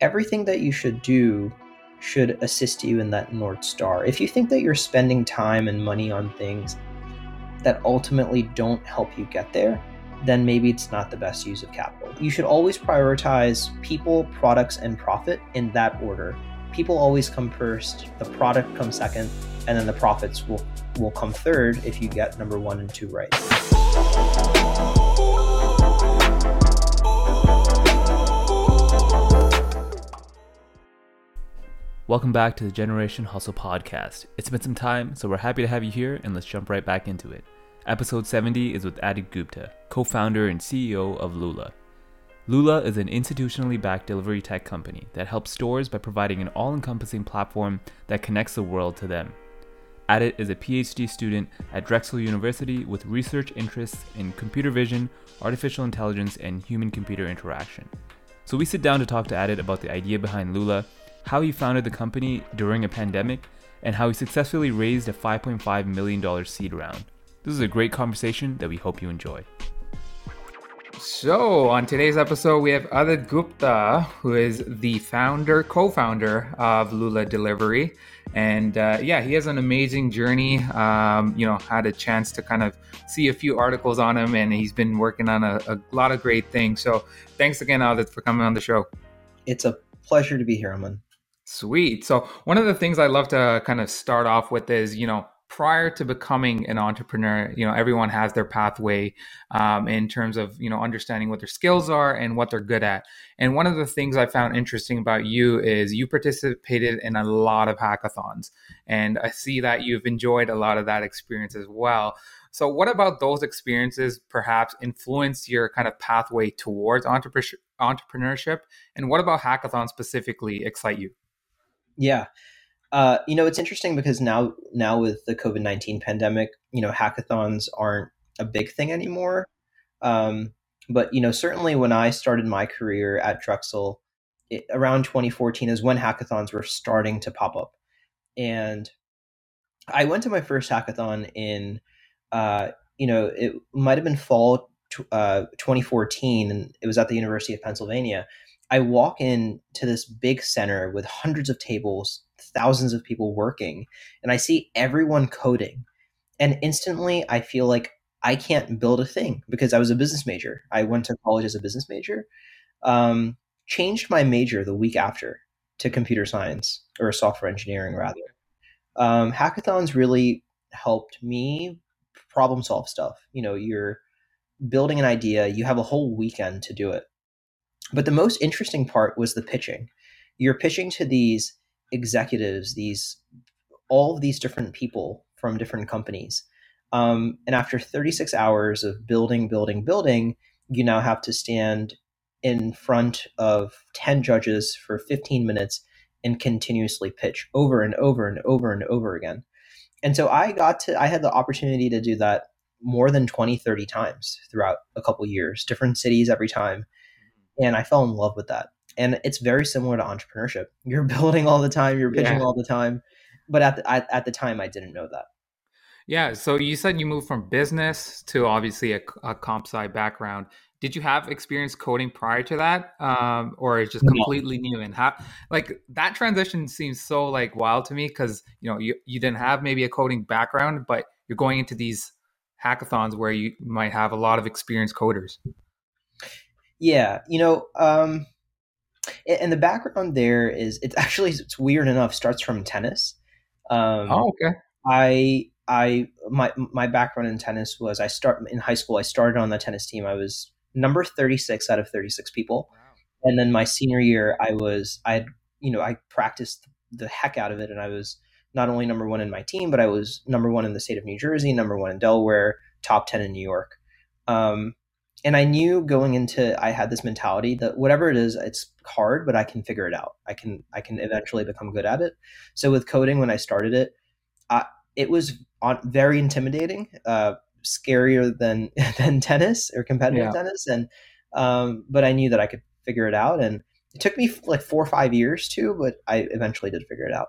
everything that you should do should assist you in that North Star. If you think that you're spending time and money on things that ultimately don't help you get there, then maybe it's not the best use of capital. You should always prioritize people, products, and profit in that order. People always come first, the product comes second, and then the profits will, will come third if you get number one and two right. Welcome back to the Generation Hustle podcast. It's been some time, so we're happy to have you here, and let's jump right back into it. Episode 70 is with Adit Gupta, co founder and CEO of Lula. Lula is an institutionally backed delivery tech company that helps stores by providing an all encompassing platform that connects the world to them. Adit is a PhD student at Drexel University with research interests in computer vision, artificial intelligence, and human computer interaction. So we sit down to talk to Adit about the idea behind Lula how he founded the company during a pandemic, and how he successfully raised a $5.5 million seed round. This is a great conversation that we hope you enjoy. So, on today's episode, we have Adit Gupta, who is the founder, co founder of Lula Delivery. And uh, yeah, he has an amazing journey. Um, you know, had a chance to kind of see a few articles on him, and he's been working on a, a lot of great things. So, thanks again, Adit, for coming on the show. It's a pleasure to be here, Aman. Sweet. So, one of the things I love to kind of start off with is, you know, prior to becoming an entrepreneur, you know, everyone has their pathway um, in terms of, you know, understanding what their skills are and what they're good at. And one of the things I found interesting about you is you participated in a lot of hackathons. And I see that you've enjoyed a lot of that experience as well. So, what about those experiences perhaps influenced your kind of pathway towards entrepreneurship? And what about hackathons specifically excite you? Yeah. Uh, you know, it's interesting because now now with the COVID nineteen pandemic, you know, hackathons aren't a big thing anymore. Um, but you know, certainly when I started my career at Drexel, it, around 2014 is when hackathons were starting to pop up, and I went to my first hackathon in, uh, you know, it might have been fall t- uh, 2014, and it was at the University of Pennsylvania. I walk in to this big center with hundreds of tables, thousands of people working, and I see everyone coding. And instantly I feel like I can't build a thing because I was a business major. I went to college as a business major. Um, changed my major the week after to computer science or software engineering rather. Um, hackathons really helped me problem solve stuff. You know, you're building an idea, you have a whole weekend to do it. But the most interesting part was the pitching. You're pitching to these executives, these all of these different people from different companies. Um, and after 36 hours of building, building, building, you now have to stand in front of 10 judges for 15 minutes and continuously pitch over and over and over and over again. And so I got to, I had the opportunity to do that more than 20, 30 times throughout a couple years, different cities every time and I fell in love with that. And it's very similar to entrepreneurship. You're building all the time, you're pitching yeah. all the time, but at the, at, at the time, I didn't know that. Yeah. So you said you moved from business to obviously a, a comp sci background. Did you have experience coding prior to that, um, or is just completely no. new? And how, like that transition seems so like wild to me because you know you you didn't have maybe a coding background, but you're going into these hackathons where you might have a lot of experienced coders. Yeah, you know, um, and the background there is it's actually it's weird enough starts from tennis. Um, oh, okay. I I my my background in tennis was I start in high school. I started on the tennis team. I was number thirty six out of thirty six people, wow. and then my senior year I was I had you know I practiced the heck out of it, and I was not only number one in my team, but I was number one in the state of New Jersey, number one in Delaware, top ten in New York. Um, and I knew going into I had this mentality that whatever it is, it's hard, but I can figure it out. I can I can eventually become good at it. So with coding, when I started it, I, it was on, very intimidating, uh, scarier than than tennis or competitive yeah. tennis, and um, but I knew that I could figure it out, and it took me like four or five years too, but I eventually did figure it out.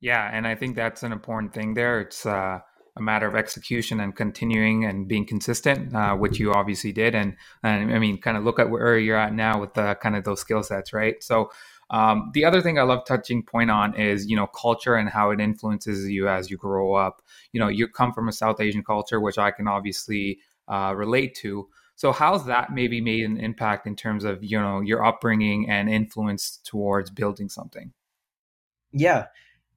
Yeah, and I think that's an important thing there. It's uh, a matter of execution and continuing and being consistent, uh, which you obviously did. And, and I mean, kind of look at where you're at now with the kind of those skill sets, right? So, Um, the other thing I love touching point on is you know culture and how it influences you as you grow up. You know, you come from a South Asian culture, which I can obviously uh, relate to. So how's that maybe made an impact in terms of you know your upbringing and influence towards building something? Yeah,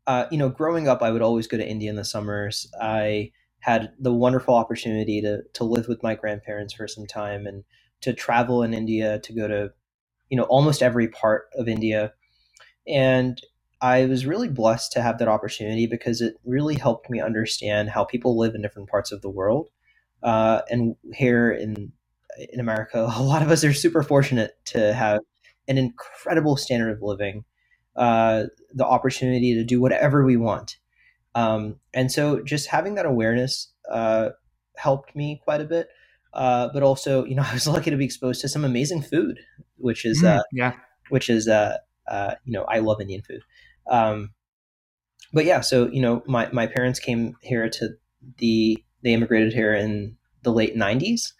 uh, you know, growing up, I would always go to India in the summers. I had the wonderful opportunity to to live with my grandparents for some time and to travel in India to go to you know almost every part of India, and I was really blessed to have that opportunity because it really helped me understand how people live in different parts of the world. Uh, and here in in America, a lot of us are super fortunate to have an incredible standard of living, uh, the opportunity to do whatever we want. Um, and so just having that awareness uh, helped me quite a bit. Uh, but also, you know, I was lucky to be exposed to some amazing food, which is, mm, uh, yeah, which is, uh, uh, you know, I love Indian food. Um, but yeah, so, you know, my, my parents came here to the, they immigrated here in the late 90s.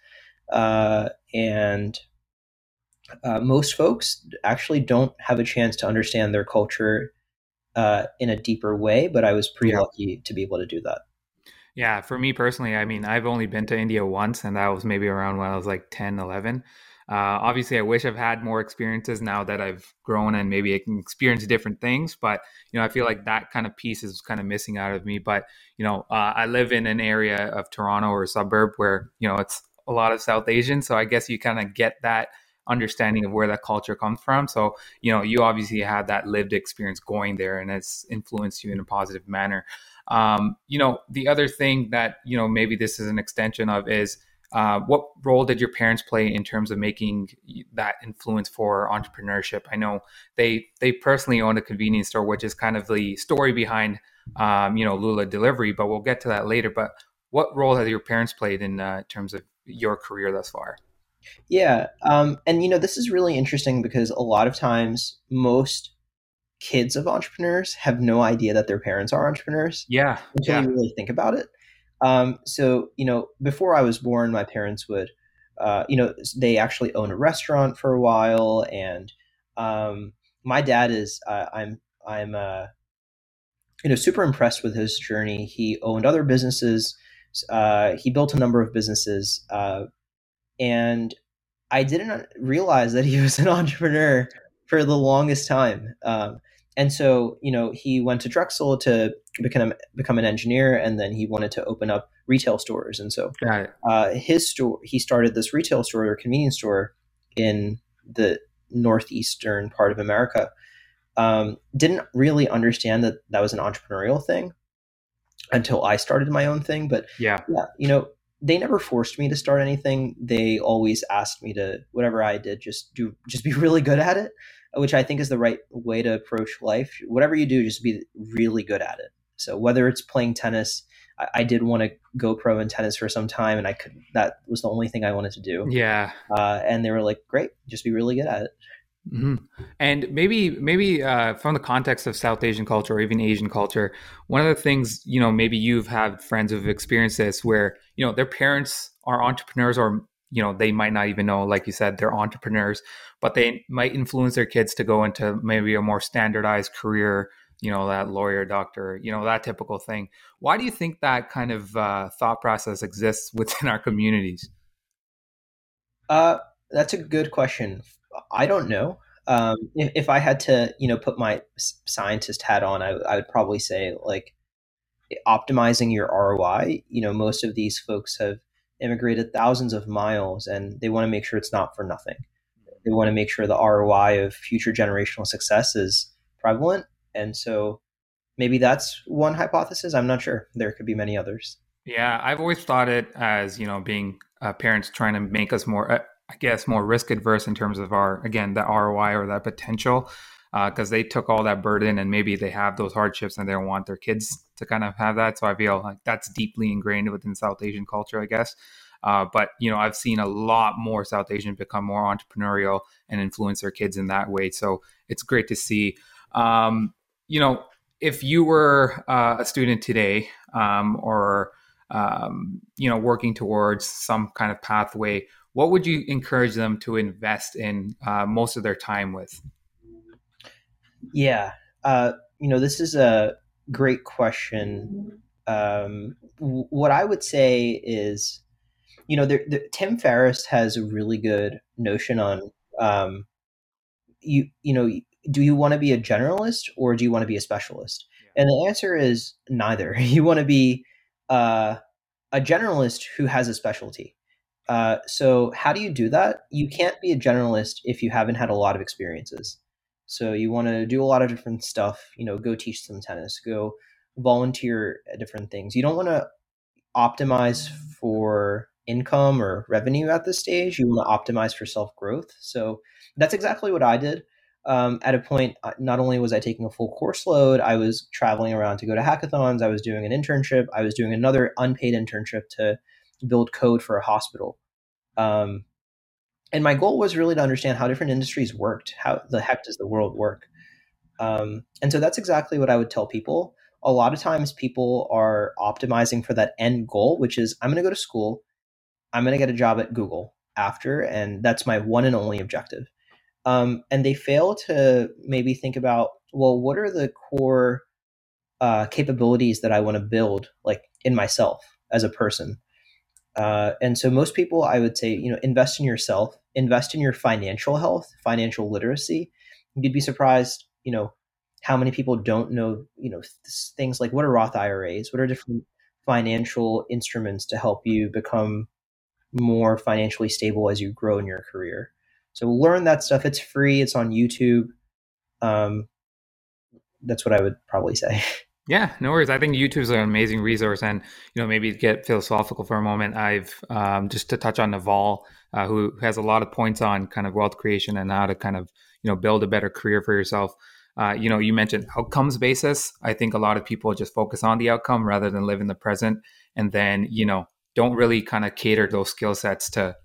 Uh, and uh, most folks actually don't have a chance to understand their culture uh, in a deeper way, but I was pretty yeah. lucky to be able to do that. Yeah, for me personally, I mean, I've only been to India once, and that was maybe around when I was like 10, 11. Uh, obviously, I wish I've had more experiences now that I've grown and maybe I can experience different things. But you know, I feel like that kind of piece is kind of missing out of me. But you know, uh, I live in an area of Toronto or a suburb where you know it's a lot of South Asian, so I guess you kind of get that understanding of where that culture comes from. So, you know, you obviously had that lived experience going there and it's influenced you in a positive manner. Um, you know, the other thing that, you know, maybe this is an extension of is uh, what role did your parents play in terms of making that influence for entrepreneurship? I know they they personally own a convenience store, which is kind of the story behind um, you know Lula Delivery, but we'll get to that later. But what role have your parents played in uh, terms of your career thus far? Yeah. Um, and, you know, this is really interesting because a lot of times most kids of entrepreneurs have no idea that their parents are entrepreneurs. Yeah. Until yeah. you really think about it. Um, so, you know, before I was born, my parents would, uh, you know, they actually owned a restaurant for a while. And um, my dad is, uh, I'm, I'm, uh, you know, super impressed with his journey. He owned other businesses. Uh, he built a number of businesses. And I didn't realize that he was an entrepreneur for the longest time. Um, and so, you know, he went to Drexel to become become an engineer, and then he wanted to open up retail stores. And so, uh, his store, he started this retail store or convenience store in the northeastern part of America. Um, didn't really understand that that was an entrepreneurial thing until I started my own thing. But yeah, yeah, you know, they never forced me to start anything. They always asked me to whatever I did, just do, just be really good at it, which I think is the right way to approach life. Whatever you do, just be really good at it. So whether it's playing tennis, I, I did want to go pro in tennis for some time, and I could. That was the only thing I wanted to do. Yeah. Uh, and they were like, "Great, just be really good at it." Mm-hmm. And maybe, maybe uh, from the context of South Asian culture or even Asian culture, one of the things you know, maybe you've had friends who've experienced this, where you know their parents are entrepreneurs, or you know they might not even know, like you said, they're entrepreneurs, but they might influence their kids to go into maybe a more standardized career, you know, that lawyer, doctor, you know, that typical thing. Why do you think that kind of uh, thought process exists within our communities? Uh, that's a good question. I don't know. Um, if, if, I had to, you know, put my scientist hat on, I, I, would probably say like optimizing your ROI. You know, most of these folks have immigrated thousands of miles, and they want to make sure it's not for nothing. They want to make sure the ROI of future generational success is prevalent, and so maybe that's one hypothesis. I'm not sure. There could be many others. Yeah, I've always thought it as you know being uh, parents trying to make us more uh, I guess, more risk adverse in terms of our, again, the ROI or that potential, because uh, they took all that burden and maybe they have those hardships and they don't want their kids to kind of have that. So I feel like that's deeply ingrained within South Asian culture, I guess. Uh, but you know, I've seen a lot more South Asian become more entrepreneurial and influence their kids in that way. So it's great to see. Um, you know, if you were uh, a student today, um, or um, you know, working towards some kind of pathway, what would you encourage them to invest in uh, most of their time with? Yeah, uh, you know, this is a great question. Um, w- what I would say is, you know, there, there, Tim Ferriss has a really good notion on um, you. You know, do you want to be a generalist or do you want to be a specialist? Yeah. And the answer is neither. You want to be uh, a generalist who has a specialty. Uh, so how do you do that? You can't be a generalist if you haven't had a lot of experiences. So you want to do a lot of different stuff. You know, go teach some tennis, go volunteer at different things. You don't want to optimize for income or revenue at this stage. You want to optimize for self growth. So that's exactly what I did. Um, at a point, uh, not only was I taking a full course load, I was traveling around to go to hackathons. I was doing an internship. I was doing another unpaid internship to build code for a hospital. Um, and my goal was really to understand how different industries worked. How the heck does the world work? Um, and so that's exactly what I would tell people. A lot of times people are optimizing for that end goal, which is I'm going to go to school, I'm going to get a job at Google after, and that's my one and only objective. Um, and they fail to maybe think about, well, what are the core uh, capabilities that I want to build, like in myself as a person? Uh, and so most people, I would say, you know, invest in yourself, invest in your financial health, financial literacy. You'd be surprised, you know, how many people don't know, you know, things like what are Roth IRAs, what are different financial instruments to help you become more financially stable as you grow in your career. So learn that stuff. It's free. It's on YouTube. Um, that's what I would probably say. Yeah, no worries. I think YouTube is an amazing resource, and you know, maybe get philosophical for a moment. I've um, just to touch on Naval, uh, who has a lot of points on kind of wealth creation and how to kind of you know build a better career for yourself. Uh, you know, you mentioned outcomes basis. I think a lot of people just focus on the outcome rather than live in the present, and then you know don't really kind of cater those skill sets to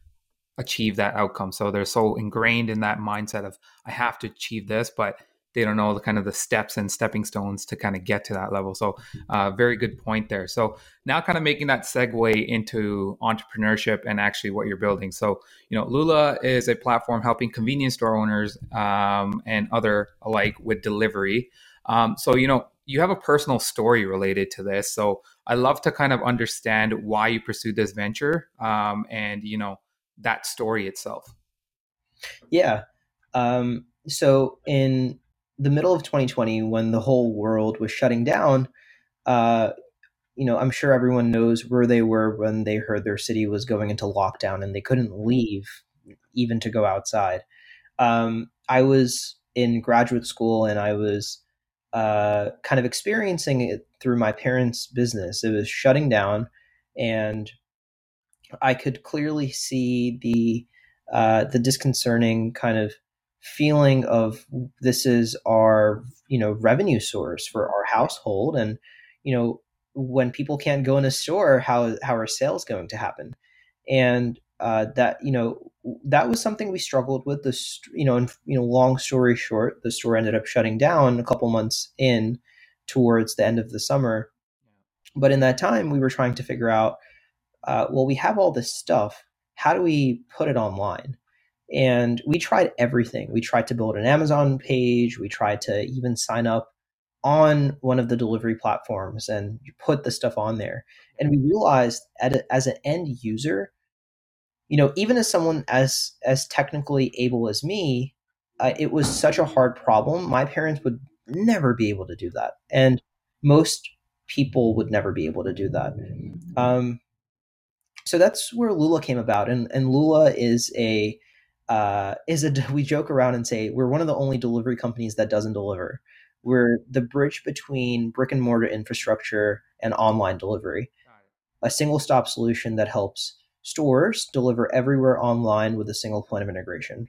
achieve that outcome. So they're so ingrained in that mindset of I have to achieve this, but they don't know the kind of the steps and stepping stones to kind of get to that level. So, uh, very good point there. So now, kind of making that segue into entrepreneurship and actually what you're building. So, you know, Lula is a platform helping convenience store owners um, and other alike with delivery. Um, so, you know, you have a personal story related to this. So, I love to kind of understand why you pursued this venture um, and you know that story itself. Yeah. Um, so in the middle of 2020 when the whole world was shutting down uh, you know i'm sure everyone knows where they were when they heard their city was going into lockdown and they couldn't leave even to go outside. Um, i was in graduate school and i was uh, kind of experiencing it through my parents business. It was shutting down and i could clearly see the uh, the disconcerting kind of feeling of this is our you know revenue source for our household. And you know when people can't go in a store how how are sales going to happen? And uh, that you know that was something we struggled with. This you know and you know long story short the store ended up shutting down a couple months in towards the end of the summer. But in that time we were trying to figure out uh, well we have all this stuff. How do we put it online and we tried everything. We tried to build an Amazon page. We tried to even sign up on one of the delivery platforms and put the stuff on there. And we realized a, as an end user, you know, even as someone as as technically able as me, uh, it was such a hard problem. My parents would never be able to do that, and most people would never be able to do that. Um, so that's where Lula came about, and and Lula is a uh, is a we joke around and say we're one of the only delivery companies that doesn't deliver. We're the bridge between brick and mortar infrastructure and online delivery. A single stop solution that helps stores deliver everywhere online with a single point of integration.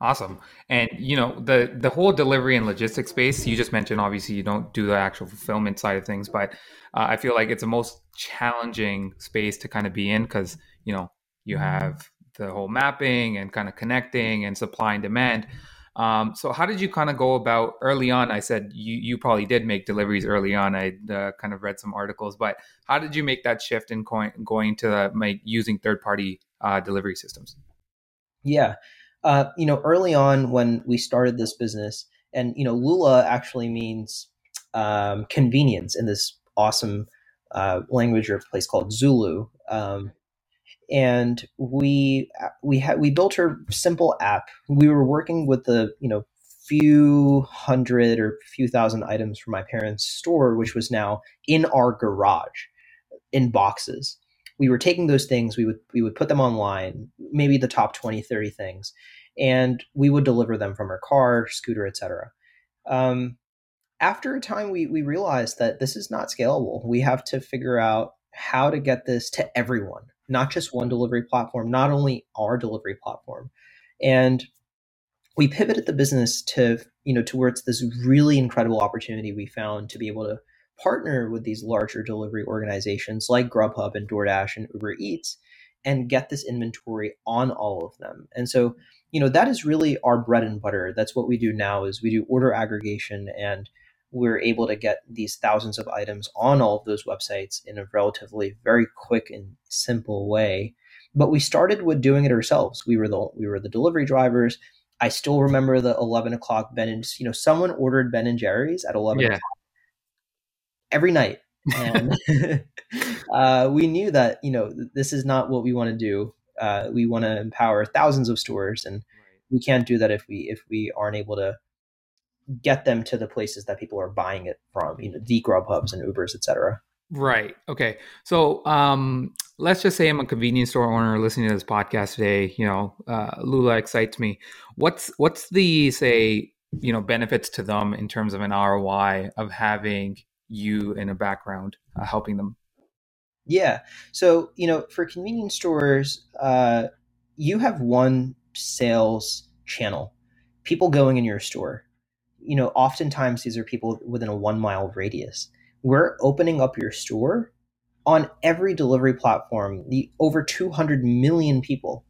Awesome. And you know, the the whole delivery and logistics space, you just mentioned obviously you don't do the actual fulfillment side of things, but uh, I feel like it's the most challenging space to kind of be in because, you know, you mm-hmm. have the whole mapping and kind of connecting and supply and demand. Um, so how did you kind of go about early on? I said you you probably did make deliveries early on. I uh, kind of read some articles, but how did you make that shift in going going to uh, make using third party uh, delivery systems? Yeah, uh, you know, early on when we started this business, And you know, Lula actually means um, convenience in this awesome uh, language or place called Zulu. Um, and we we had we built her simple app. We were working with the you know few hundred or few thousand items from my parents' store, which was now in our garage in boxes. We were taking those things, we would we would put them online, maybe the top 20, 30 things, and we would deliver them from our car, scooter, etc. Um, after a time, we we realized that this is not scalable. We have to figure out how to get this to everyone, not just one delivery platform, not only our delivery platform. And we pivoted the business to you know towards this really incredible opportunity we found to be able to partner with these larger delivery organizations like Grubhub and DoorDash and Uber Eats and get this inventory on all of them. And so, you know, that is really our bread and butter. That's what we do now is we do order aggregation and we're able to get these thousands of items on all of those websites in a relatively very quick and simple way. But we started with doing it ourselves. We were the we were the delivery drivers I still remember the 11 o'clock Ben and, you know, someone ordered Ben and Jerry's at 11 yeah. o'clock every night. And uh, we knew that, you know, this is not what we want to do. Uh, we want to empower thousands of stores and we can't do that if we, if we aren't able to get them to the places that people are buying it from, you know, the Grubhubs and Ubers, et cetera. Right. Okay. So um, let's just say I'm a convenience store owner listening to this podcast today. You know, uh, Lula excites me. What's what's the say you know benefits to them in terms of an ROI of having you in a background uh, helping them? Yeah. So you know, for convenience stores, uh, you have one sales channel, people going in your store. You know, oftentimes these are people within a one mile radius we're opening up your store on every delivery platform, the over 200 million people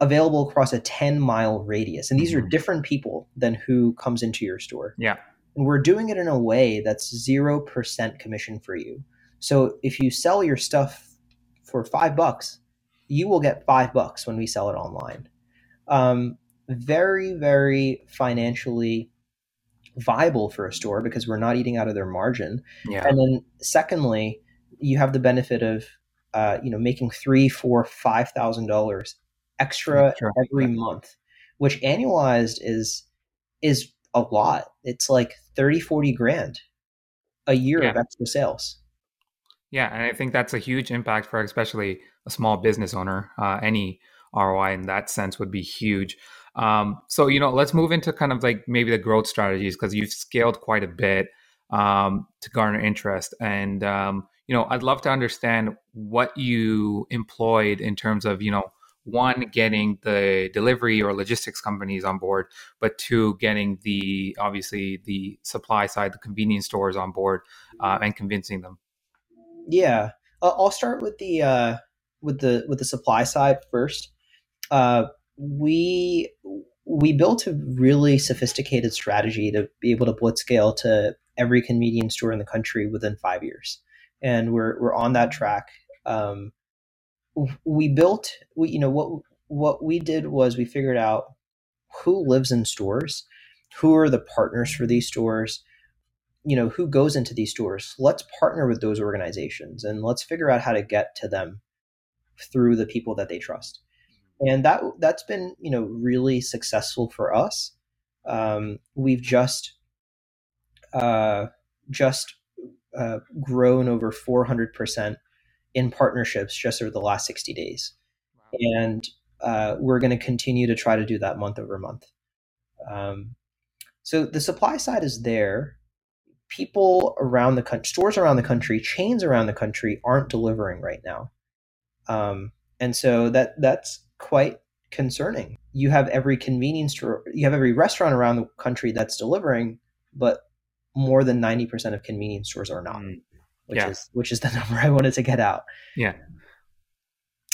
available across a 10 mile radius. And these are mm-hmm. different people than who comes into your store. Yeah. And we're doing it in a way that's 0% commission for you. So if you sell your stuff for five bucks, you will get five bucks when we sell it online. Um, very, very financially viable for a store because we're not eating out of their margin. Yeah. And then secondly, you have the benefit of uh, you know making three, four, five thousand dollars extra sure. every month, which annualized is is a lot. It's like 30, 40 grand a year yeah. of extra sales. Yeah, and I think that's a huge impact for especially a small business owner. Uh, any ROI in that sense would be huge. Um, so you know, let's move into kind of like maybe the growth strategies because you've scaled quite a bit um, to garner interest, and um, you know, I'd love to understand what you employed in terms of you know one getting the delivery or logistics companies on board but two getting the obviously the supply side the convenience stores on board uh, and convincing them. Yeah. I'll start with the uh, with the with the supply side first. Uh, we we built a really sophisticated strategy to be able to blitz scale to every convenience store in the country within five years, and we're we're on that track. Um, we built, we you know what what we did was we figured out who lives in stores, who are the partners for these stores, you know who goes into these stores. Let's partner with those organizations and let's figure out how to get to them through the people that they trust and that that's been you know really successful for us. Um, we've just uh, just uh, grown over 400 percent in partnerships just over the last 60 days, wow. and uh, we're going to continue to try to do that month over month. Um, so the supply side is there. People around the country, stores around the country, chains around the country aren't delivering right now, um, and so that that's quite concerning. You have every convenience store, you have every restaurant around the country that's delivering, but more than 90% of convenience stores are not. Mm. Which yeah. is which is the number I wanted to get out. Yeah.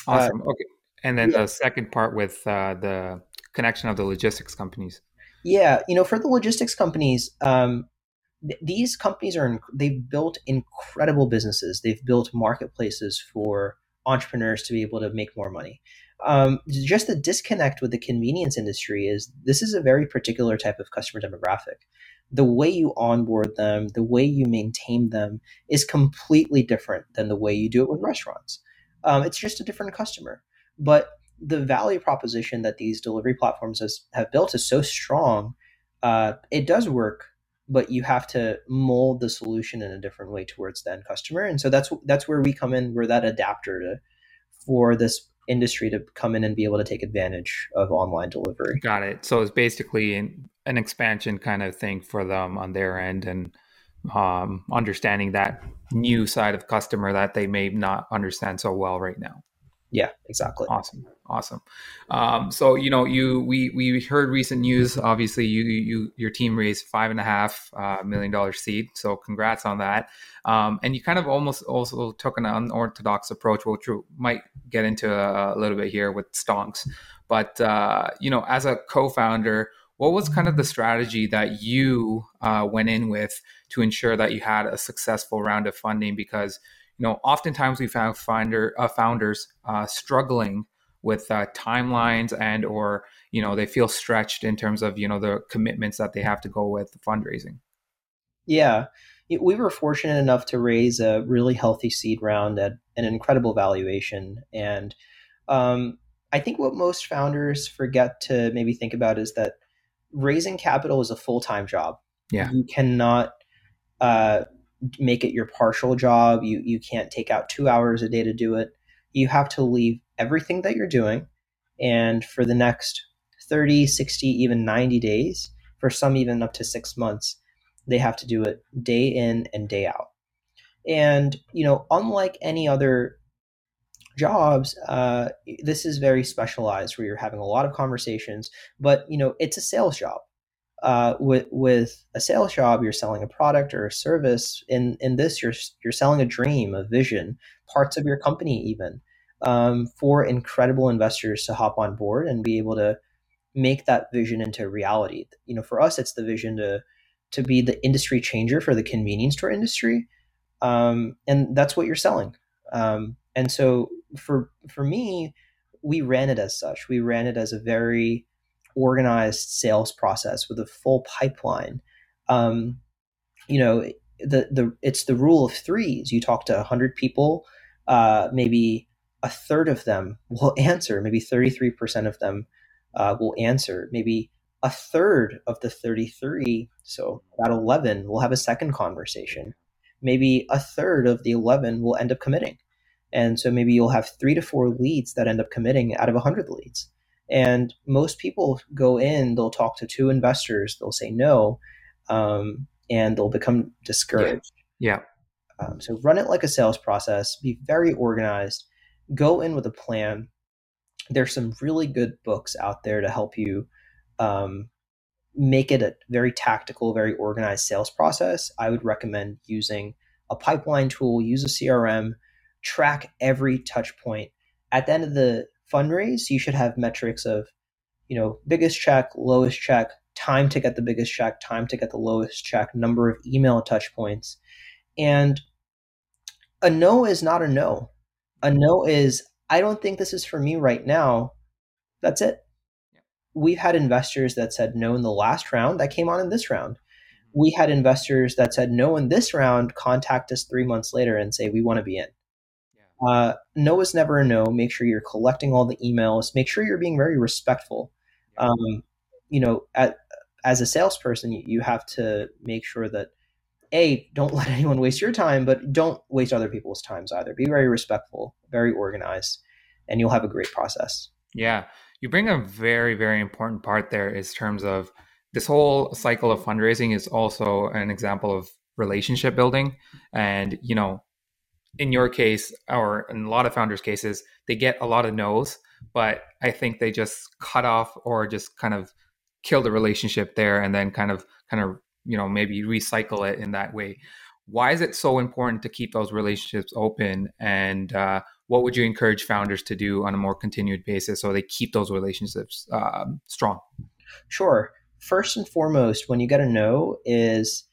Awesome. Uh, okay. And then yeah. the second part with uh, the connection of the logistics companies. Yeah, you know, for the logistics companies, um, th- these companies are they've built incredible businesses. They've built marketplaces for entrepreneurs to be able to make more money. Um, just the disconnect with the convenience industry is this is a very particular type of customer demographic. The way you onboard them, the way you maintain them is completely different than the way you do it with restaurants. Um, it's just a different customer. But the value proposition that these delivery platforms has, have built is so strong. Uh, it does work, but you have to mold the solution in a different way towards the end customer. And so that's that's where we come in. We're that adapter to for this industry to come in and be able to take advantage of online delivery. Got it. So it's basically an, an expansion kind of thing for them on their end and um, understanding that new side of customer that they may not understand so well right now. Yeah, exactly. Awesome, awesome. Um, so you know, you we we heard recent news. Obviously, you you your team raised five and a half uh, million dollar seed. So congrats on that. Um, and you kind of almost also took an unorthodox approach, which we might get into a, a little bit here with Stonks. But uh, you know, as a co-founder, what was kind of the strategy that you uh, went in with to ensure that you had a successful round of funding? Because you know, oftentimes we found finder, uh, founders uh, struggling with uh, timelines and or you know they feel stretched in terms of you know the commitments that they have to go with fundraising. Yeah, we were fortunate enough to raise a really healthy seed round at an incredible valuation, and um, I think what most founders forget to maybe think about is that raising capital is a full time job. Yeah, you cannot uh, make it your partial job. You you can't take out two hours a day to do it. You have to leave everything that you're doing, and for the next 30, 60, even 90 days, for some even up to six months, they have to do it day in and day out. And you know, unlike any other jobs, uh, this is very specialized, where you're having a lot of conversations. But you know, it's a sales job uh, with with a sales job, you're selling a product or a service. In in this, you're you're selling a dream, a vision, parts of your company, even um, for incredible investors to hop on board and be able to make that vision into reality. You know, for us, it's the vision to to be the industry changer for the convenience store industry, um, and that's what you're selling. Um, and so for for me, we ran it as such. We ran it as a very organized sales process with a full pipeline. Um, you know, the the it's the rule of threes. You talk to hundred people, uh, maybe a third of them will answer. Maybe thirty three percent of them uh, will answer. Maybe a third of the thirty three, so about eleven, will have a second conversation. Maybe a third of the eleven will end up committing. And so maybe you'll have three to four leads that end up committing out of 100 leads. And most people go in, they'll talk to two investors, they'll say no, um, and they'll become discouraged. Yeah. yeah. Um, so run it like a sales process, be very organized, go in with a plan. There's some really good books out there to help you um, make it a very tactical, very organized sales process. I would recommend using a pipeline tool, use a CRM, track every touch point. At the end of the fundraise, you should have metrics of, you know, biggest check, lowest check, time to get the biggest check, time to get the lowest check, number of email touch points. And a no is not a no. A no is, I don't think this is for me right now. That's it. We've had investors that said no in the last round that came on in this round. Mm-hmm. We had investors that said no in this round, contact us three months later and say, we want to be in. Uh, no is never a no. Make sure you're collecting all the emails. Make sure you're being very respectful. Um, you know, at, as a salesperson, you, you have to make sure that a don't let anyone waste your time, but don't waste other people's times either. Be very respectful, very organized, and you'll have a great process. Yeah, you bring a very very important part there. Is terms of this whole cycle of fundraising is also an example of relationship building, and you know in your case, or in a lot of founders' cases, they get a lot of no's, but I think they just cut off or just kind of kill the relationship there and then kind of kind of you know maybe recycle it in that way. Why is it so important to keep those relationships open? And uh, what would you encourage founders to do on a more continued basis so they keep those relationships um, strong? Sure. First and foremost, when you get a no, is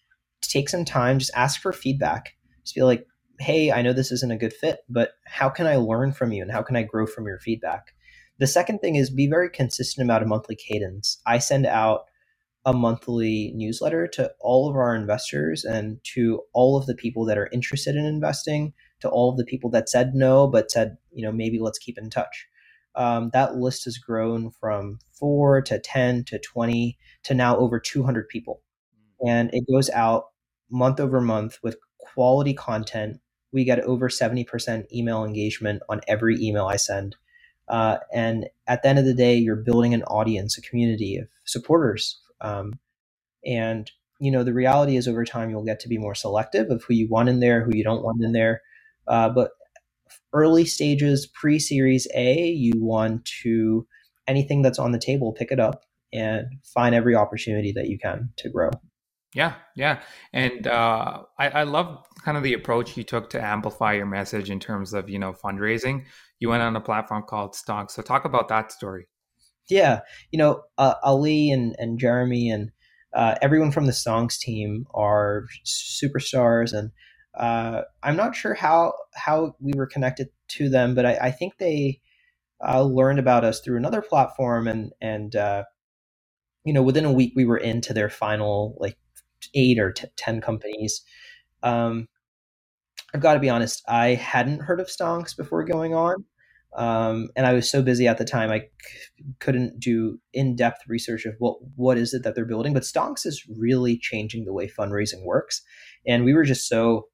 to take some time, just ask for feedback. Just feel like, hey, I know this isn't a good fit, but how can I learn from you and how can I grow from your feedback? The second thing is be very consistent about a monthly cadence. I send out a monthly newsletter to all of our investors and to all of the people that are interested in investing, to all of the people that said no, but said, you know, maybe let's keep in touch. Um, that list has grown from four to 10 to 20 to now over 200 people. And it goes out month over month with quality content. We get over 70% email engagement on every email I send. Uh, and at the end of the day, you're building an audience, a community of supporters um, and you know, the reality is over time you'll get to be more selective of who you want in there, who you don't want in there. Uh, but early stages, pre-series A, you want to anything that's on the table, pick it up and find every opportunity that you can to grow. Yeah, yeah, and uh, I, I love kind of the approach you took to amplify your message in terms of you know fundraising. You went on a platform called Stonks, so talk about that story. Yeah, you know, uh, Ali and, and Jeremy and uh, everyone from the Stonks team are superstars, and uh, I'm not sure how how we were connected to them, but I, I think they uh, learned about us through another platform, and and uh, you know, within a week we were into their final like eight or t- ten companies. Um, I've got to be honest, I hadn't heard of Stonks before going on. Um, and I was so busy at the time, I c- couldn't do in-depth research of what what is it that they're building. But Stonks is really changing the way fundraising works, and we were just so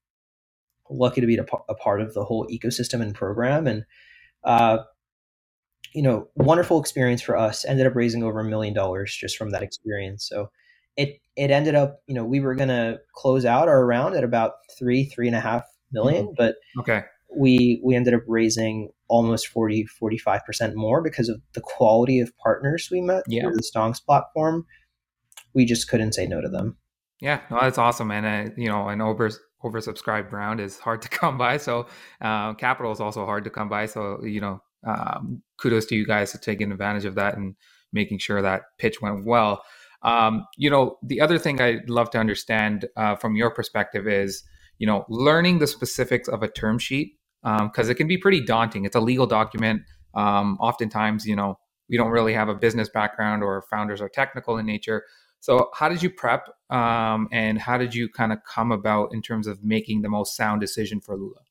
lucky to be a, a part of the whole ecosystem and program. And uh, you know, wonderful experience for us. Ended up raising over a million dollars just from that experience. So it it ended up, you know, we were gonna close out our round at about three three and a half million, mm-hmm. but okay we we ended up raising almost 40 45% more because of the quality of partners we met yeah. through the stonks platform. We just couldn't say no to them. Yeah no, that's awesome and uh, you know an over oversubscribed round is hard to come by so uh, capital is also hard to come by so you know um, kudos to you guys for taking advantage of that and making sure that pitch went well. Um, you know the other thing i'd love to understand uh, from your perspective is you know learning the specifics of a term sheet because um, it can be pretty daunting. It's a legal document. Um, oftentimes, you know, we don't really have a business background or founders are technical in nature. So, how did you prep um, and how did you kind of come about in terms of making the most sound decision for Lula?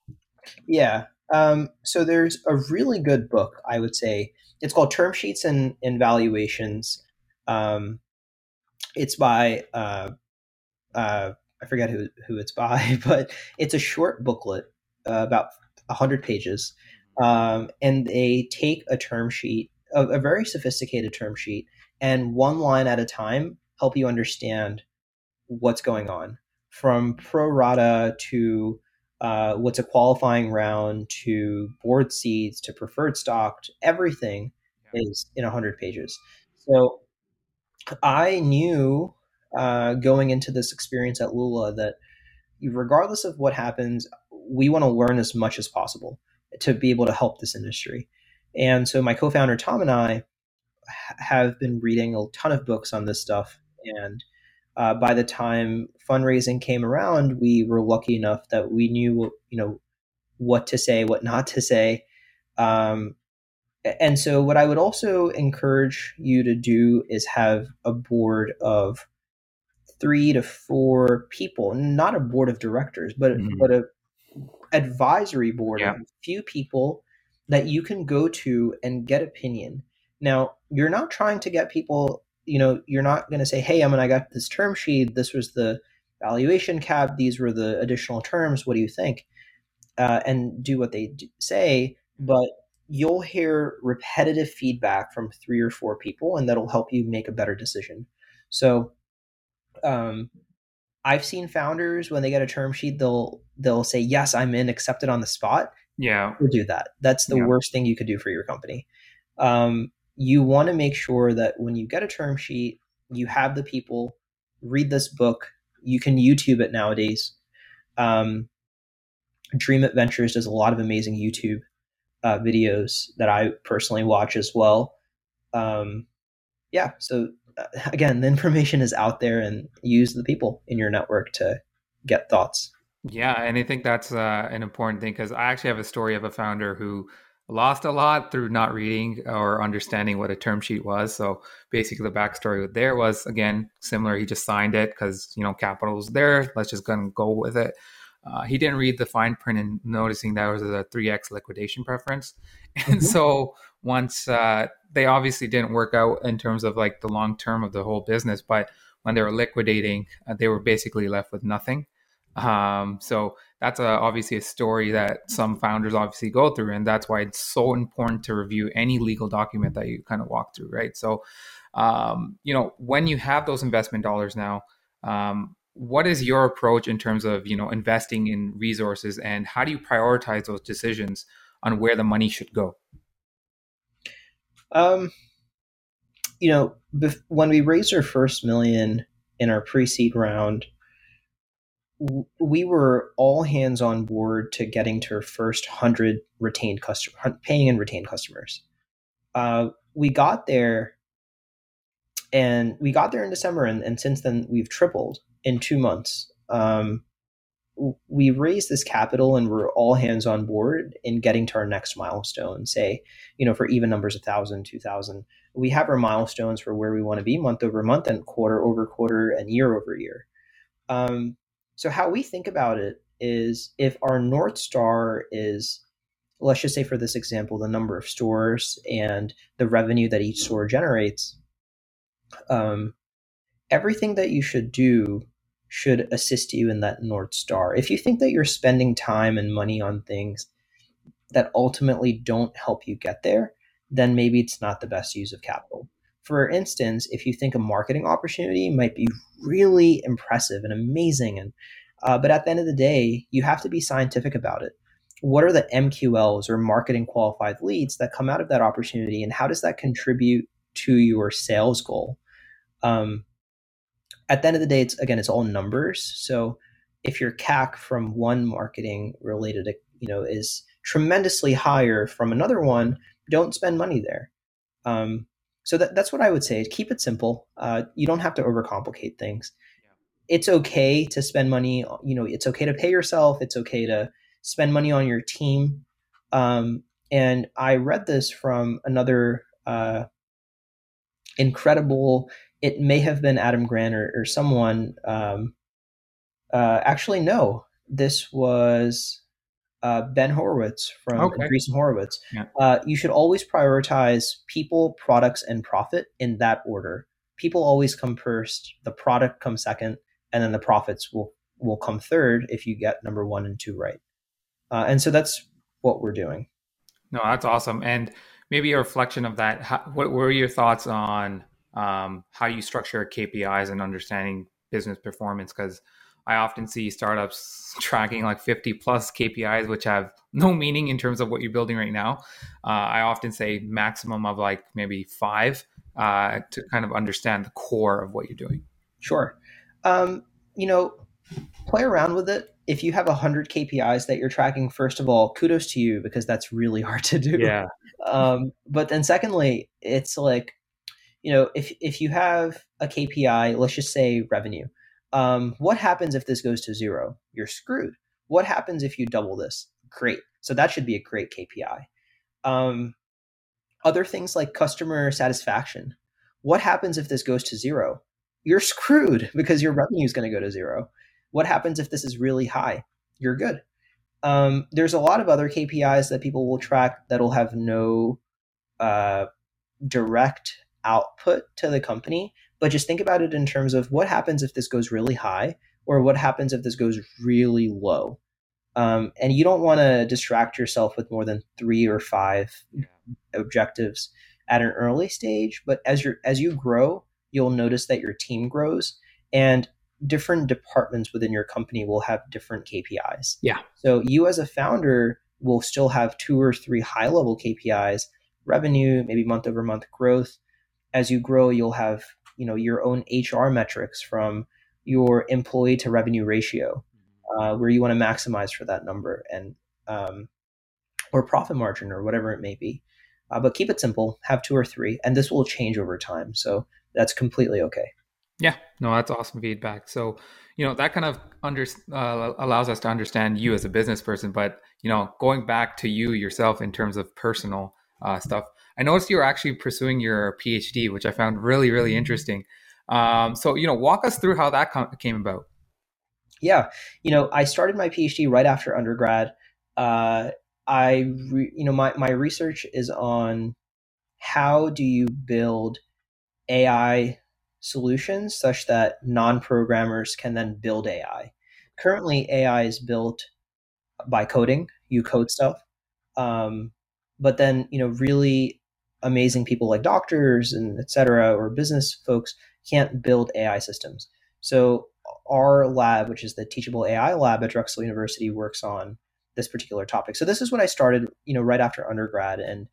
Yeah. Um, so, there's a really good book, I would say. It's called Term Sheets and, and Valuations. Um, it's by, uh, uh, I forget who, who it's by, but it's a short booklet uh, about 100 pages, um, and they take a term sheet, a, a very sophisticated term sheet, and one line at a time help you understand what's going on. From pro rata to uh, what's a qualifying round to board seats to preferred stock to everything is in 100 pages. So i knew uh, going into this experience at lula that regardless of what happens we want to learn as much as possible to be able to help this industry. And so my co-founder Tom and I have been reading a ton of books on this stuff. And uh, by the time fundraising came around, we were lucky enough that we knew, you know, what to say, what not to say. Um, and so what I would also encourage you to do is have a board of three to four people, not a board of directors, but mm-hmm. but a advisory board yeah. few people that you can go to and get opinion. Now, you're not trying to get people, you know, you're not going to say, hey, I mean, I got this term sheet. This was the valuation cap. These were the additional terms. What do you think? Uh, and do what they say. But you'll hear repetitive feedback from three or four people, and that'll help you make a better decision. So, um, I've seen founders when they get a term sheet, they'll they'll say, "Yes, I'm in," accept it on the spot. Yeah, or do that. That's the yeah. worst thing you could do for your company. Um, you want to make sure that when you get a term sheet, you have the people read this book. You can YouTube it nowadays. Um, Dream Adventures does a lot of amazing YouTube uh, videos that I personally watch as well. Um, yeah, so again, the information is out there and use the people in your network to get thoughts. Yeah, and I think that's uh, an important thing because I actually have a story of a founder who lost a lot through not reading or understanding what a term sheet was. So basically, the backstory there was again similar. He just signed it because you know capital was there. Let's just gonna go with it. Uh, he didn't read the fine print and noticing that was a 3x liquidation preference. And mm-hmm. so once uh, they obviously didn't work out in terms of like the long term of the whole business, but when they were liquidating, uh, they were basically left with nothing. Um, so that's a, obviously a story that some founders obviously go through, and that's why it's so important to review any legal document that you kind of walk through, right? So, um, you know, when you have those investment dollars now, um, what is your approach in terms of you know investing in resources, and how do you prioritize those decisions on where the money should go? Um, you know, bef- when we raised our first million in our pre-seed round we were all hands on board to getting to our first 100 retained customer paying and retained customers. Uh, we got there and we got there in december and, and since then we've tripled in two months. Um, we raised this capital and we're all hands on board in getting to our next milestone say you know for even numbers of 1000 2000 we have our milestones for where we want to be month over month and quarter over quarter and year over year. Um, so how we think about it is if our North Star is, let's just say for this example, the number of stores and the revenue that each store generates, um, everything that you should do should assist you in that North Star. If you think that you're spending time and money on things that ultimately don't help you get there, then maybe it's not the best use of capital. For instance, if you think a marketing opportunity might be really impressive and amazing, and uh, but at the end of the day, you have to be scientific about it. What are the MQLs or marketing qualified leads that come out of that opportunity, and how does that contribute to your sales goal? Um, at the end of the day, it's again, it's all numbers. So if your CAC from one marketing related, you know, is tremendously higher from another one, don't spend money there. Um, so that, that's what I would say. Keep it simple. Uh, you don't have to overcomplicate things. Yeah. It's okay to spend money. You know, it's okay to pay yourself. It's okay to spend money on your team. Um, and I read this from another uh, incredible. It may have been Adam Grant or, or someone. Um, uh, actually, no. This was uh, Ben Horowitz from okay. Andreessen Horowitz. Yeah. Uh, you should always prioritize people, products, and profit in that order. People always come first. The product comes second, and then the profits will will come third if you get number one and two right. Uh, and so that's what we're doing. No, that's awesome. And maybe a reflection of that. How, what were your thoughts on um, how you structure KPIs and understanding business performance? Because I often see startups tracking like 50 plus KPIs, which have no meaning in terms of what you're building right now. Uh, I often say maximum of like maybe five uh, to kind of understand the core of what you're doing. Sure. Um, you know, play around with it. If you have 100 KPIs that you're tracking, first of all, kudos to you because that's really hard to do. Yeah. Um, but then, secondly, it's like, you know, if, if you have a KPI, let's just say revenue, um, what happens if this goes to zero? You're screwed. What happens if you double this? Great. So that should be a great KPI. Um, other things like customer satisfaction. What happens if this goes to zero? You're screwed because your revenue is going to go to zero. What happens if this is really high? You're good. Um, there's a lot of other KPIs that people will track that'll have no uh, direct output to the company, but just think about it in terms of what happens if this goes really high or what happens if this goes really low. Um, and you don't want to distract yourself with more than three or five objectives at an early stage. But as you as you grow, you'll notice that your team grows and different departments within your company will have different KPIs. Yeah. So you as a founder will still have two or three high level KPIs, revenue, maybe month over month growth. As you grow, you'll have you know your own HR metrics from your employee to revenue ratio, uh, where you want to maximize for that number and um, or profit margin or whatever it may be. Uh, but keep it simple. Have two or three, and this will change over time. So that's completely okay. Yeah, no, that's awesome feedback. So, you know, that kind of under, uh, allows us to understand you as a business person. But, you know, going back to you yourself in terms of personal uh, stuff, I noticed you were actually pursuing your PhD, which I found really, really interesting. Um, so, you know, walk us through how that com- came about. Yeah, you know, I started my PhD right after undergrad. Uh, I, re- you know, my my research is on how do you build AI solutions such that non-programmers can then build AI. Currently, AI is built by coding. You code stuff, um, but then you know really amazing people like doctors and et cetera or business folks can't build AI systems. So our lab, which is the Teachable AI lab at Drexel University, works on this particular topic. So this is what I started, you know, right after undergrad and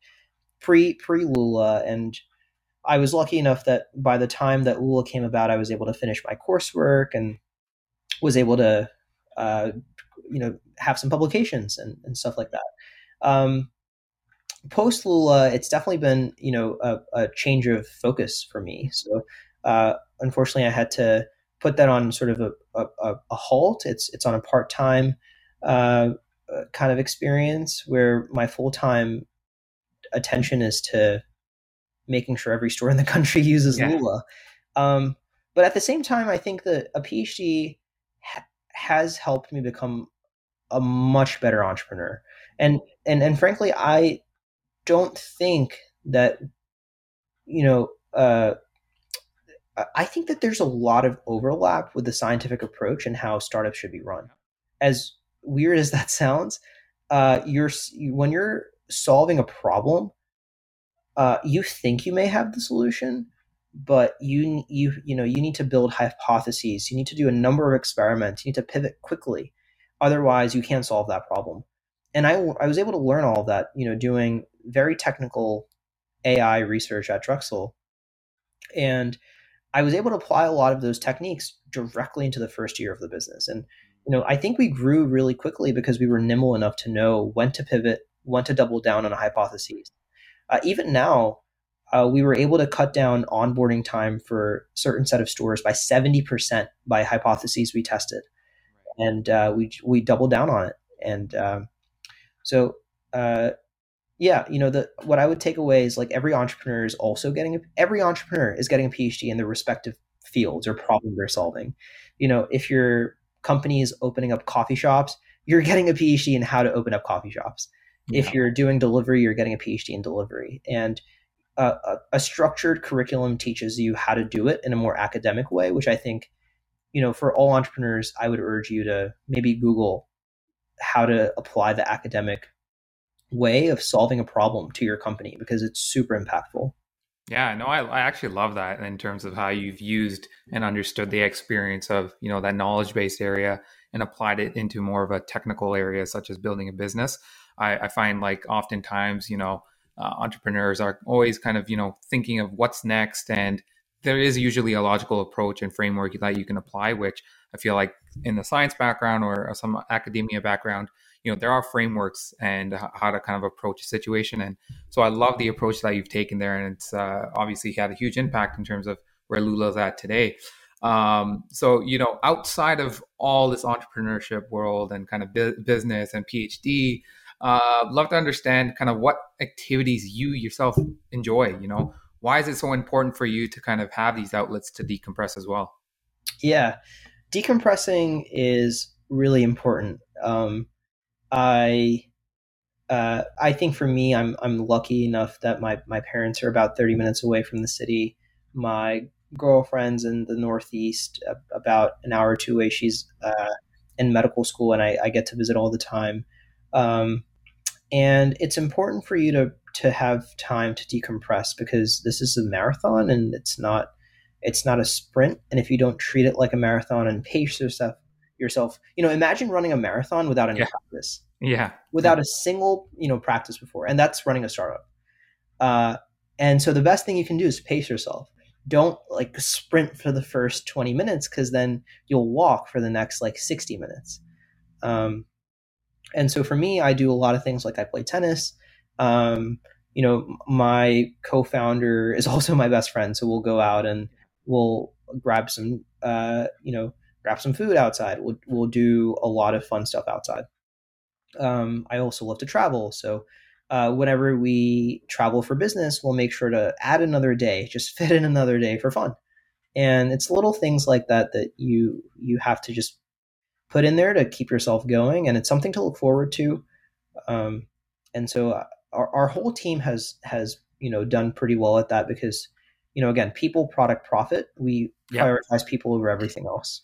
pre pre Lula, and I was lucky enough that by the time that Lula came about, I was able to finish my coursework and was able to, uh, you know, have some publications and, and stuff like that. Um, Post Lula, it's definitely been, you know, a, a change of focus for me. So, uh, unfortunately, I had to put that on sort of a, a, a halt. It's it's on a part time uh, uh, kind of experience where my full time attention is to making sure every store in the country uses yeah. Lula. Um, but at the same time, I think that a PhD ha- has helped me become a much better entrepreneur. And and and frankly, I don't think that you know. Uh, I think that there's a lot of overlap with the scientific approach and how startups should be run. As weird as that sounds, uh, you're when you're solving a problem, uh, you think you may have the solution, but you you you know you need to build hypotheses. You need to do a number of experiments. You need to pivot quickly, otherwise you can't solve that problem. And I I was able to learn all of that, you know, doing very technical AI research at Drexel, and I was able to apply a lot of those techniques directly into the first year of the business. And you know, I think we grew really quickly because we were nimble enough to know when to pivot, when to double down on a hypothesis, uh, even now, uh, we were able to cut down onboarding time for certain set of stores by 70% by hypotheses we tested. And uh, we, we doubled down on it. And um, so, uh, yeah, you know, the what I would take away is like every entrepreneur is also getting a, every entrepreneur is getting a PhD in their respective fields or problem they're solving. You know, if your company is opening up coffee shops, you're getting a PhD in how to open up coffee shops. Yeah. If you're doing delivery, you're getting a PhD in delivery. And a, a, structured curriculum teaches you how to do it in a more academic way, which I think, you know, for all entrepreneurs, I would urge you to maybe Google how to apply the academic way of solving a problem to your company because it's super impactful. Yeah, no, I, I actually love that in terms of how you've used and understood the experience of, you know, that knowledge based area and applied it into more of a technical area, such as building a business. I, I find like oftentimes, you know, uh, entrepreneurs are always kind of, you know, thinking of what's next. And there is usually a logical approach and framework that you can apply, which I feel like in the science background or some academia background, you know, there are frameworks and how to kind of approach a situation. And so I love the approach that you've taken there. And it's uh, obviously had a huge impact in terms of where Lula's at today. Um, so, you know, outside of all this entrepreneurship world and kind of bu- business and PhD, uh, love to understand kind of what activities you yourself enjoy. You know, why is it so important for you to kind of have these outlets to decompress as well? Yeah, decompressing is really important. Um, I uh, I think for me, I'm I'm lucky enough that my my parents are about 30 minutes away from the city. My girlfriend's in the Northeast, about an hour or two away. She's uh, in medical school, and I, I, get to visit all the time. Um, and it's important for you to to have time to decompress because this is a marathon and it's not it's not a sprint. And if you don't treat it like a marathon and pace yourself yourself, you know, imagine running a marathon without any yeah. practice. Yeah. Without a single, you know, practice before. And that's running a startup. Uh, and so the best thing you can do is pace yourself. Don't like sprint for the first 20 minutes because then you'll walk for the next like 60 minutes. Um, and so for me, I do a lot of things like I play tennis. Um, you know, my co-founder is also my best friend, so we'll go out and we'll grab some uh, you know grab some food outside. We'll we'll do a lot of fun stuff outside. Um, I also love to travel, so uh, whenever we travel for business, we'll make sure to add another day, just fit in another day for fun. And it's little things like that that you you have to just put in there to keep yourself going, and it's something to look forward to. Um, and so uh, our, our whole team has has you know done pretty well at that because you know again people product profit we yep. prioritize people over everything else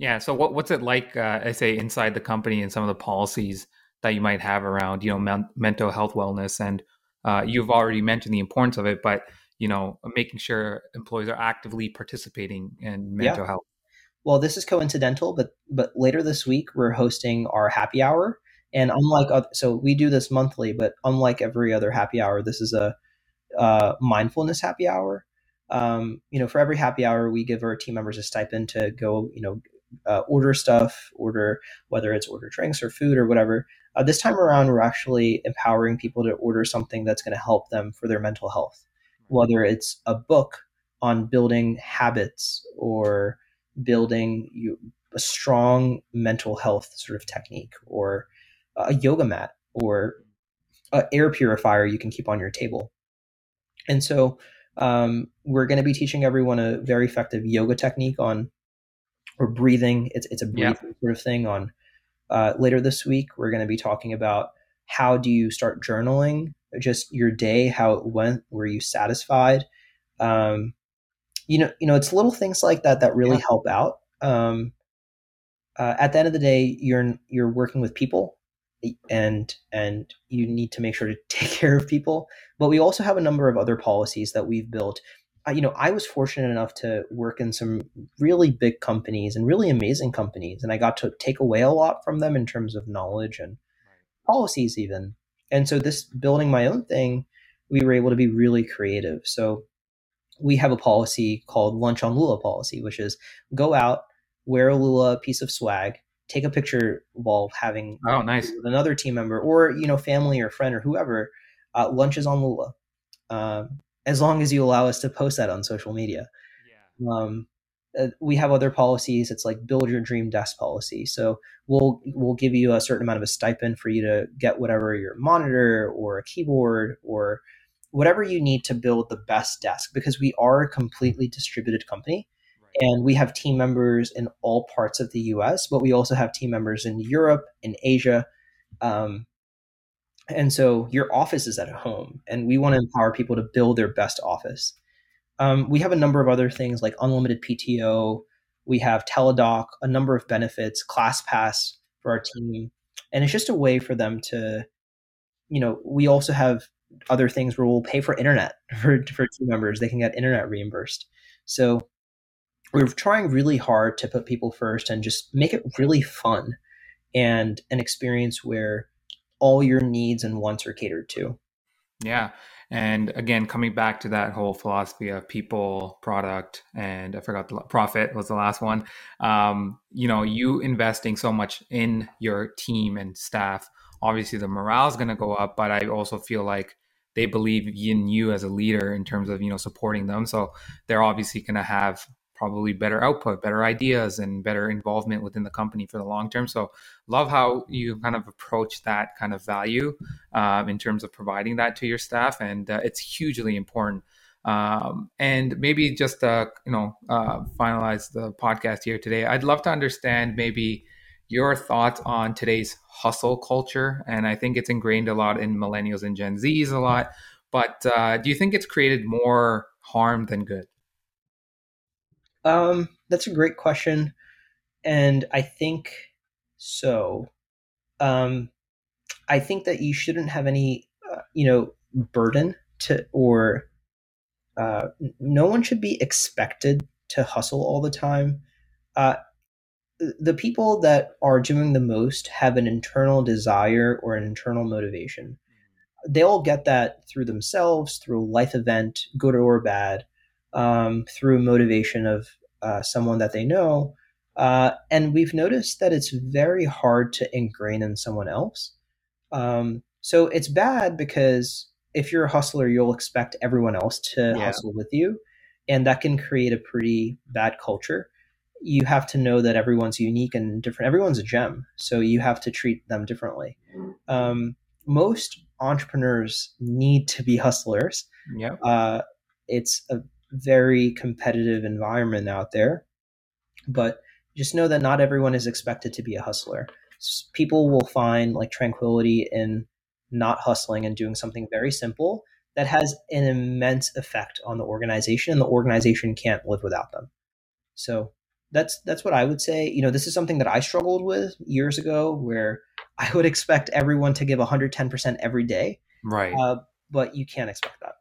yeah so what, what's it like uh, i say inside the company and some of the policies that you might have around you know men- mental health wellness and uh, you've already mentioned the importance of it but you know making sure employees are actively participating in mental yeah. health well this is coincidental but but later this week we're hosting our happy hour and unlike so we do this monthly but unlike every other happy hour this is a uh, mindfulness happy hour um, you know for every happy hour we give our team members a stipend to go you know uh, order stuff order whether it's order drinks or food or whatever uh, this time around, we're actually empowering people to order something that's going to help them for their mental health, whether it's a book on building habits or building you, a strong mental health sort of technique, or a yoga mat, or an air purifier you can keep on your table. And so um, we're going to be teaching everyone a very effective yoga technique on or breathing. It's it's a breathing yeah. sort of thing on uh, later this week, we're going to be talking about how do you start journaling, just your day, how it went, were you satisfied? Um, you know, you know, it's little things like that that really yeah. help out. Um, uh, at the end of the day, you're you're working with people, and and you need to make sure to take care of people. But we also have a number of other policies that we've built you know, I was fortunate enough to work in some really big companies and really amazing companies, and I got to take away a lot from them in terms of knowledge and policies, even. And so, this building my own thing, we were able to be really creative. So, we have a policy called Lunch on Lula policy, which is go out, wear a Lula piece of swag, take a picture while having oh nice another team member or you know family or friend or whoever. Uh, lunches on Lula. Um, as long as you allow us to post that on social media. Yeah. Um, uh, we have other policies. It's like build your dream desk policy. So we'll we'll give you a certain amount of a stipend for you to get whatever your monitor or a keyboard or whatever you need to build the best desk because we are a completely distributed company and we have team members in all parts of the US, but we also have team members in Europe, in Asia, um, and so your office is at home, and we want to empower people to build their best office. Um, we have a number of other things like unlimited PTO. We have Teladoc, a number of benefits, ClassPass for our team, and it's just a way for them to, you know, we also have other things where we'll pay for internet for for team members. They can get internet reimbursed. So we're trying really hard to put people first and just make it really fun and an experience where all your needs and wants are catered to. Yeah. And again, coming back to that whole philosophy of people, product, and I forgot the profit was the last one. Um, you know, you investing so much in your team and staff, obviously the morale is going to go up, but I also feel like they believe in you as a leader in terms of, you know, supporting them. So they're obviously going to have probably better output, better ideas, and better involvement within the company for the long term. So, love how you kind of approach that kind of value um, in terms of providing that to your staff, and uh, it's hugely important. Um, and maybe just uh, you know uh, finalize the podcast here today. I'd love to understand maybe your thoughts on today's hustle culture, and I think it's ingrained a lot in millennials and Gen Zs a lot. But uh, do you think it's created more harm than good? Um, that's a great question, and I think so. Um, I think that you shouldn't have any, uh, you know, burden to or uh, no one should be expected to hustle all the time. Uh, the people that are doing the most have an internal desire or an internal motivation. They'll get that through themselves, through a life event, good or bad um, through motivation of uh, someone that they know. Uh, and we've noticed that it's very hard to ingrain in someone else. Um, so it's bad because if you're a hustler, you'll expect everyone else to yeah. hustle with you. and that can create a pretty bad culture. You have to know that everyone's unique and different. Everyone's a gem, so you have to treat them differently. Um, most entrepreneurs need to be hustlers. Yeah. Uh, it's a very competitive environment out there, but just know that not everyone is expected to be a hustler. People will find like tranquility in not hustling and doing something very simple that has an immense effect on the organization and the organization can't live without them. So that's that's what I would say. You know, this is something that I struggled with years ago where I would expect everyone to give 110% every day. Right. Uh, but you can't expect that.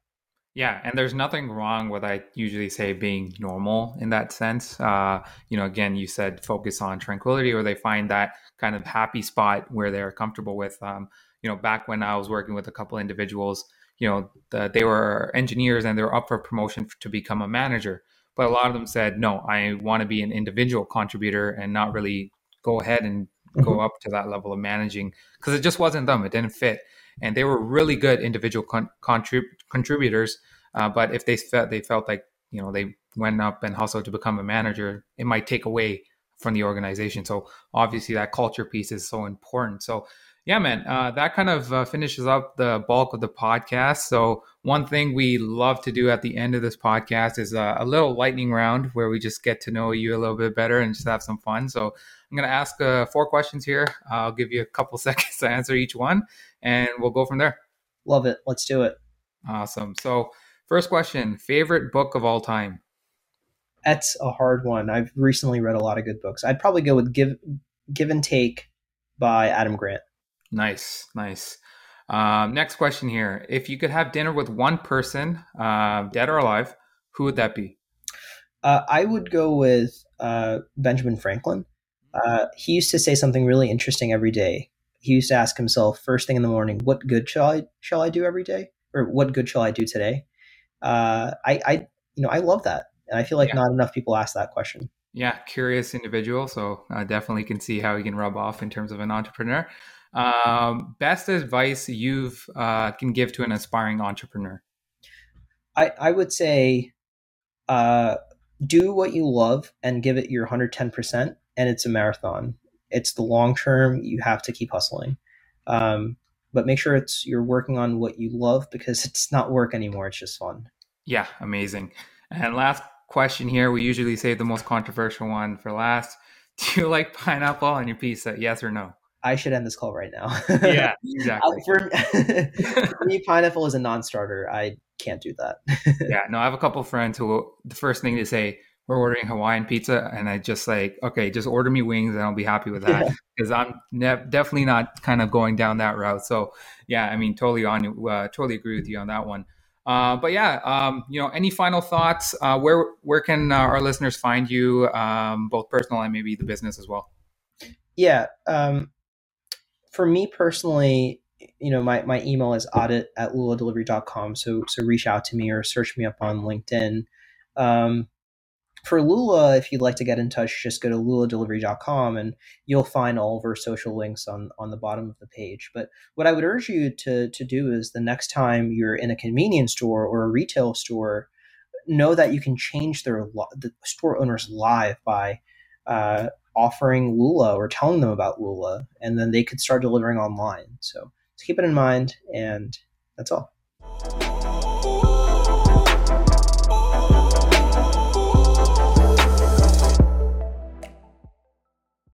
Yeah, and there's nothing wrong with I usually say being normal in that sense. Uh, you know, again, you said focus on tranquility, or they find that kind of happy spot where they're comfortable with. Um, you know, back when I was working with a couple individuals, you know, the, they were engineers and they were up for promotion to become a manager, but a lot of them said, no, I want to be an individual contributor and not really go ahead and mm-hmm. go up to that level of managing because it just wasn't them. It didn't fit and they were really good individual con- contrib- contributors. Uh, but if they felt they felt like you know they went up and hustled to become a manager, it might take away from the organization. So obviously that culture piece is so important. So yeah, man, uh, that kind of uh, finishes up the bulk of the podcast. So one thing we love to do at the end of this podcast is uh, a little lightning round where we just get to know you a little bit better and just have some fun. So I'm to ask uh, four questions here. I'll give you a couple seconds to answer each one, and we'll go from there. Love it. Let's do it. Awesome. So, first question favorite book of all time? That's a hard one. I've recently read a lot of good books. I'd probably go with Give, Give and Take by Adam Grant. Nice, nice. Um, next question here. If you could have dinner with one person, uh, dead or alive, who would that be? Uh, I would go with uh, Benjamin Franklin. Uh, he used to say something really interesting every day he used to ask himself first thing in the morning, "What good shall I shall I do every day, or what good shall I do today?" Uh, I, I, you know, I love that, and I feel like yeah. not enough people ask that question. Yeah, curious individual. So I definitely can see how he can rub off in terms of an entrepreneur. Um, best advice you've uh, can give to an aspiring entrepreneur? I, I would say, uh, do what you love and give it your 110%. And it's a marathon it's the long term. You have to keep hustling. Um, but make sure it's you're working on what you love because it's not work anymore. It's just fun. Yeah, amazing. And last question here. We usually say the most controversial one for last. Do you like pineapple on your pizza? Yes or no? I should end this call right now. yeah, exactly. for, for me, pineapple is a non-starter. I can't do that. yeah, no, I have a couple friends who the first thing they say, we're ordering Hawaiian pizza, and I just like, okay, just order me wings, and I'll be happy with that because yeah. I'm ne- definitely not kind of going down that route. So yeah, I mean, totally on you, uh, totally agree with you on that one. Uh, but yeah, um, you know, any final thoughts? Uh, where where can uh, our listeners find you, um, both personal and maybe the business as well? Yeah, um, for me personally, you know, my, my email is adit at luladelivery.com. So so reach out to me or search me up on LinkedIn. Um, for Lula, if you'd like to get in touch, just go to luladelivery.com and you'll find all of our social links on, on the bottom of the page. But what I would urge you to, to do is the next time you're in a convenience store or a retail store, know that you can change their the store owner's life by uh, offering Lula or telling them about Lula, and then they could start delivering online. So, so keep it in mind, and that's all.